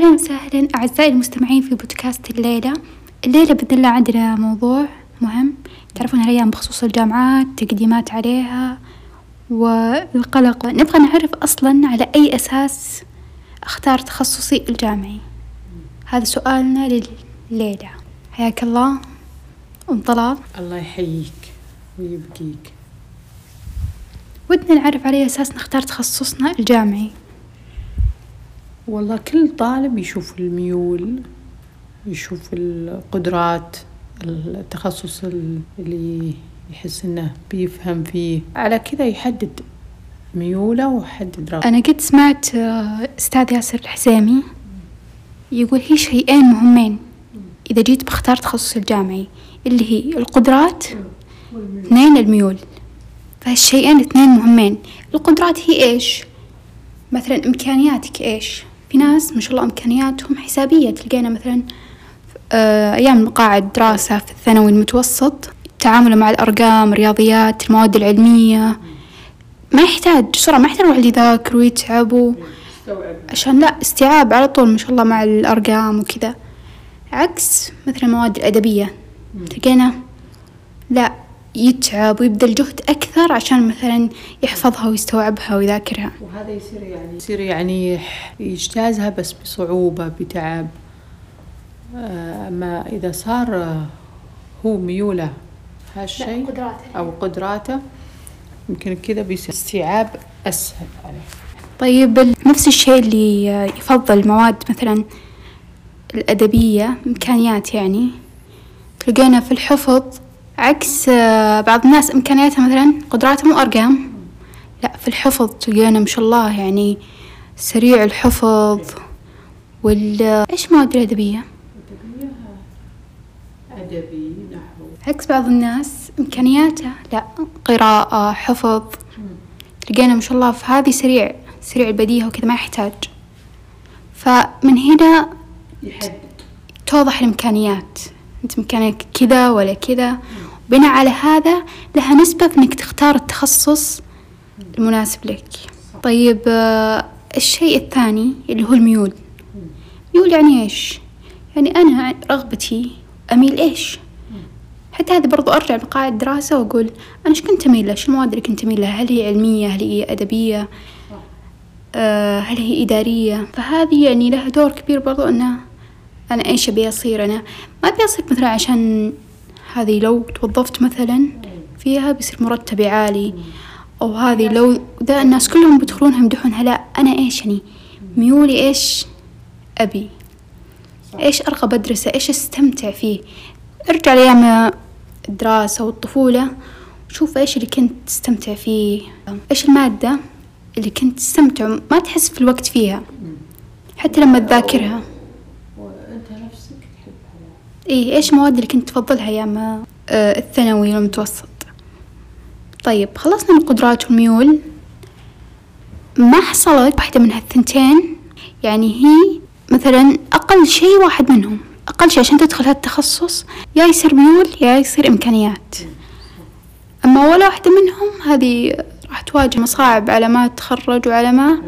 أهلا وسهلا. أعزائي المستمعين في بودكاست الليلة. الليلة بإذن الله عندنا موضوع مهم. تعرفون هالأيام بخصوص الجامعات تقديمات عليها والقلق. نبغى نعرف أصلا على أي أساس أختار تخصصي الجامعي. هذا سؤالنا لليلة حياك الله. أم طلال. الله يحييك ويبقيك. ودنا نعرف على أي أساس نختار تخصصنا الجامعي. والله كل طالب يشوف الميول يشوف القدرات التخصص اللي يحس إنه بيفهم فيه. على كذا يحدد ميوله ويحدد رغبته. أنا قد سمعت آه، أستاذ ياسر الحسيمي يقول هي شيئين مهمين؟ إذا جيت بختار تخصص الجامعي اللي هي القدرات اثنين الميول. فهالشيئين اثنين مهمين. القدرات هي إيش؟ مثلا إمكانياتك إيش؟ في ناس ما شاء الله إمكانياتهم حسابية. تلقينا مثلا آه، أيام مقاعد دراسة في الثانوي المتوسط تعامله مع الأرقام رياضيات المواد العلمية. ما يحتاج بسرعة ما يحتاج الواحد يذاكر ويتعب و... عشان لا استيعاب على طول ما شاء الله مع الأرقام وكذا. عكس مثلا المواد الأدبية. تلقينا لا يتعب ويبذل جهد أكثر عشان مثلا يحفظها ويستوعبها ويذاكرها. وهذا يصير يعني يصير يعني يجتازها بس بصعوبة بتعب. آه، أما إذا صار آه، هو ميولة هالشيء أو قدراته يمكن كذا بيصير استيعاب أسهل عليه. طيب نفس الشيء اللي يفضل مواد مثلا الأدبية إمكانيات يعني تلقينا في الحفظ عكس آه، بعض الناس إمكانياتها مثلا قدراتهم أرقام لا في الحفظ تلقينا ما شاء الله يعني سريع الحفظ وال إيش مواد الأدبية؟ أدبي نحو. عكس بعض الناس إمكانياته لا قراءة حفظ تلقينا ما شاء الله في هذه سريع سريع البديهة وكذا ما يحتاج. فمن هنا يحدد. توضح الإمكانيات. أنت إمكانك كذا ولا كذا. بناء على هذا لها نسبة في إنك تختار التخصص المناسب لك طيب آه، الشيء الثاني اللي هو الميول ميول يعني إيش؟ يعني أنا رغبتي أميل إيش؟ حتى هذا برضو أرجع لقاعدة دراسة وأقول أنا إيش كنت أميل له؟ شو المواد اللي كنت أميل لها؟ هل هي علمية؟ هل هي أدبية؟ آه، هل هي إدارية؟ فهذه يعني لها دور كبير برضو أنه أنا إيش أبي أصير أنا ما أبي أصير مثلا عشان هذه لو توظفت مثلا فيها بيصير مرتبي عالي أو هذه لو ذا الناس كلهم بيدخلونها يمدحونها لا أنا إيش يعني؟ ميولي إيش؟ أبي. إيش أرغب أدرسه؟ إيش أستمتع فيه؟ أرجع لأيام الدراسة والطفولة وشوف إيش اللي كنت تستمتع فيه. إيش المادة اللي كنت تستمتع ما تحس في الوقت فيها؟ حتى لما تذاكرها. إيه إيش المواد اللي كنت تفضلها أيام آه، الثانوي والمتوسط؟ طيب خلصنا من القدرات والميول ما حصلت واحدة من هالثنتين؟ يعني هي مثلا أقل شيء واحد منهم. أقل شيء عشان تدخل هالتخصص يا يصير ميول يا يصير إمكانيات. أما ولا واحدة منهم هذه راح تواجه مصاعب على ما تخرج وعلى ما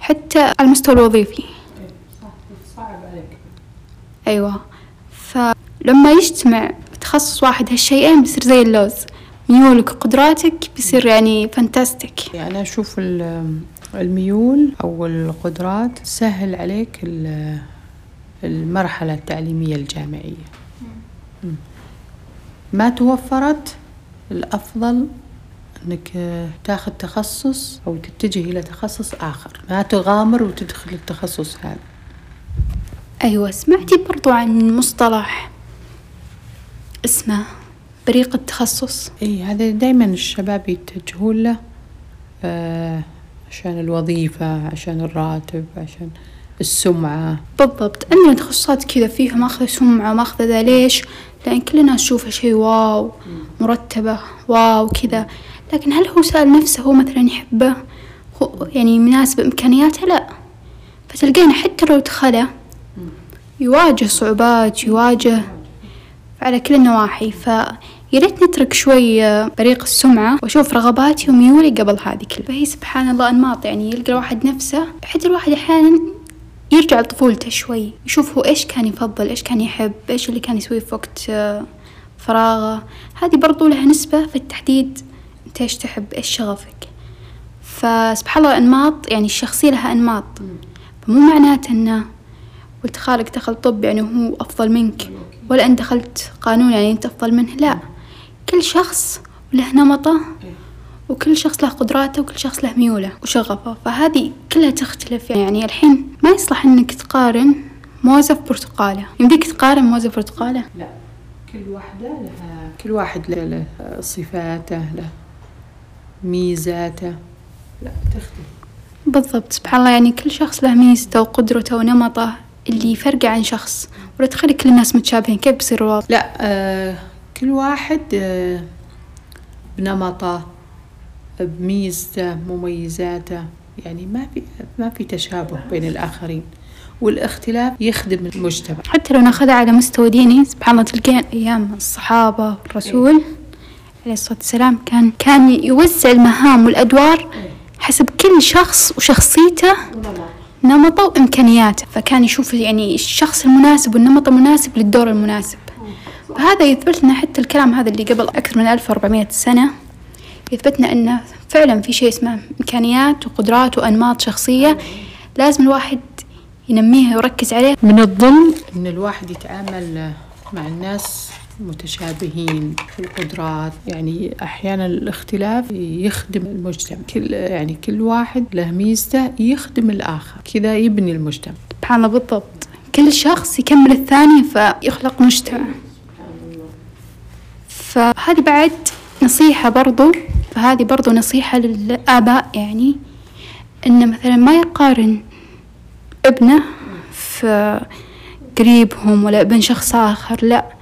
حتى على المستوى الوظيفي. صح صعب عليك. أيوة. فلما يجتمع بتخصص واحد هالشيئين بيصير زي اللوز. ميولك وقدراتك بيصير يعني فانتاستيك يعني أنا أشوف ال- الميول أو القدرات تسهل عليك ال- المرحلة التعليمية الجامعية. ما توفرت الأفضل أنك تاخذ تخصص أو تتجه إلى تخصص آخر. ما تغامر وتدخل التخصص هذا. أيوة سمعتي برضو عن مصطلح اسمه بريق التخصص إي هذا دائما الشباب يتجهون له آه عشان الوظيفة عشان الراتب عشان السمعة. بالضبط. عندنا تخصصات كذا فيها ماخذة سمعة ماخذة ذا ليش؟ لأن كل الناس تشوفها شيء واو مرتبة واو كذا. لكن هل هو سأل نفسه هو مثلا يحبه هو يعني مناسب إمكانياته؟ لا. فتلقينا حتى لو دخله يواجه صعوبات يواجه على كل النواحي فيا ريت نترك شوي بريق السمعة وأشوف رغباتي وميولي قبل هذه كلها. فهي سبحان الله أنماط يعني يلقى الواحد نفسه. حتى الواحد أحيانا يرجع لطفولته شوي يشوف هو إيش كان يفضل إيش كان يحب إيش اللي كان يسويه في وقت آه، فراغه. هذه برضو لها نسبة في التحديد أنت إيش تحب إيش شغفك. فسبحان الله الأنماط يعني الشخصية لها أنماط فمو معناته أنه قلت خالك دخل طب يعني هو أفضل منك. ولا أنت دخلت قانون يعني أنت أفضل منه؟ لا. كل شخص له نمطه وكل شخص له قدراته وكل شخص له ميوله وشغفه. فهذه كلها تختلف. يعني الحين ما يصلح إنك تقارن موزة في برتقالة. يمديك تقارن موزة في برتقالة؟ لا. كل واحدة لها كل واحد له, له صفاته له ميزاته. لا تختلف. بالضبط. سبحان الله يعني كل شخص له ميزته وقدرته ونمطه. اللي يفرقه عن شخص. ولا تخلي كل الناس متشابهين. كيف بيصير الوضع؟ لا آه كل واحد آه بنمطه بميزته مميزاته. يعني ما في ما في تشابه بين الآخرين. والاختلاف يخدم المجتمع. حتى لو ناخذها على مستوى ديني سبحان الله تلقين أيام الصحابة والرسول عليه الصلاة والسلام كان كان يوزع المهام والأدوار حسب كل شخص وشخصيته. نمطه وإمكانياته فكان يشوف يعني الشخص المناسب والنمط المناسب للدور المناسب. فهذا يثبت لنا حتى الكلام هذا اللي قبل أكثر من 1400 سنة. يثبتنا أنه فعلا في شيء اسمه إمكانيات وقدرات وأنماط شخصية لازم الواحد ينميها ويركز عليه من الظلم أن الواحد يتعامل مع الناس متشابهين في القدرات. يعني أحيانا الاختلاف يخدم المجتمع. كل يعني كل واحد له ميزته يخدم الآخر. كذا يبني المجتمع. سبحان الله بالضبط. كل شخص يكمل الثاني فيخلق مجتمع. فهذه بعد نصيحة برضو. فهذه برضو نصيحة للآباء. يعني إنه مثلا ما يقارن ابنه في قريبهم ولا ابن شخص آخر. لا.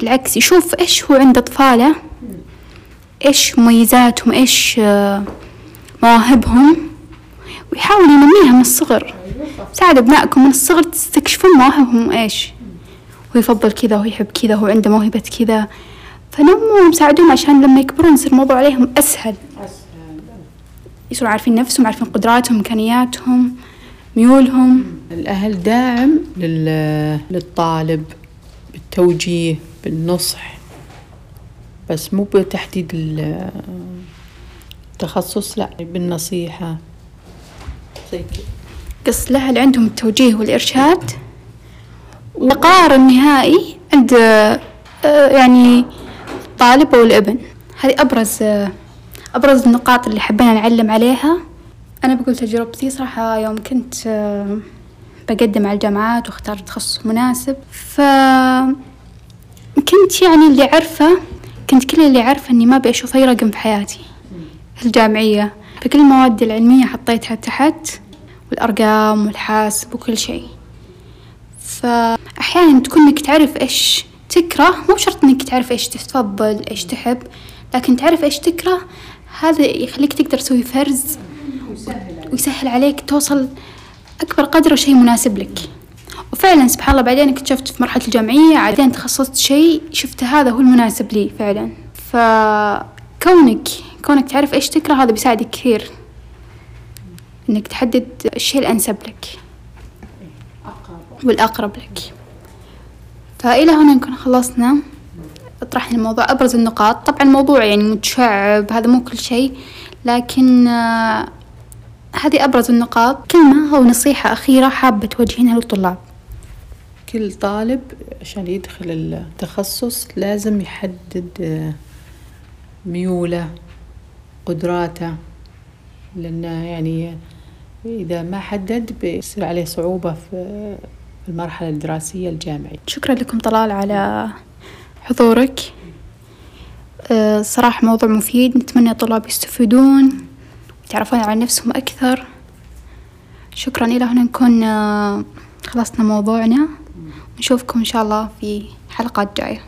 بالعكس يشوف إيش هو عند أطفاله إيش مميزاتهم إيش مواهبهم ويحاول ينميها من الصغر. ساعد أبنائكم من الصغر تستكشفون مواهبهم إيش؟ هو يفضل كذا هو يحب كذا هو عنده موهبة كذا. فنموهم ساعدوهم عشان لما يكبرون يصير الموضوع عليهم أسهل. يصيروا عارفين نفسهم عارفين قدراتهم إمكانياتهم ميولهم. الأهل داعم للطالب. بالتوجيه بالنصح بس مو بتحديد التخصص لا بالنصيحة. زي قص الأهل عندهم التوجيه والإرشاد؟ والقرار النهائي عند آه، يعني الطالب أو الابن. هذه أبرز أبرز النقاط اللي حبينا نعلم عليها. أنا بقول تجربتي صراحة يوم كنت بقدم على الجامعات واخترت تخصص مناسب. ف كنت يعني اللي عارفة كنت كل اللي عارفة إني ما أبي أشوف أي رقم في حياتي. الجامعية. فكل المواد العلمية حطيتها تحت والأرقام والحاسب وكل شيء. فأحيانا تكون إنك تعرف إيش تكره مو شرط إنك تعرف إيش تفضل إيش تحب لكن تعرف إيش تكره هذا يخليك تقدر تسوي فرز ويسهل عليك توصل أكبر قدر شيء مناسب لك. وفعلا سبحان الله بعدين اكتشفت في مرحلة الجامعية بعدين تخصصت شيء شفت هذا هو المناسب لي فعلا. فكونك كونك تعرف إيش تكره هذا بيساعدك كثير. إنك تحدد الشيء الأنسب لك. والأقرب لك. فإلى هنا نكون خلصنا. طرحنا الموضوع أبرز النقاط. طبعا الموضوع يعني متشعب هذا مو كل شيء لكن آه هذه أبرز النقاط. كلمة أو نصيحة أخيرة حابة توجهينها للطلاب. كل طالب عشان يدخل التخصص لازم يحدد آه، ميوله قدراته لأنه يعني إذا ما حدد بيصير عليه صعوبة في المرحلة الدراسية الجامعية. شكرا لكم طلال على حضورك. آه، صراحة موضوع مفيد. نتمنى الطلاب يستفيدون. يتعرفون على نفسهم أكثر. شكرا إلى هنا نكون آه، خلصنا موضوعنا. نشوفكم إن شاء الله في حلقات جاية.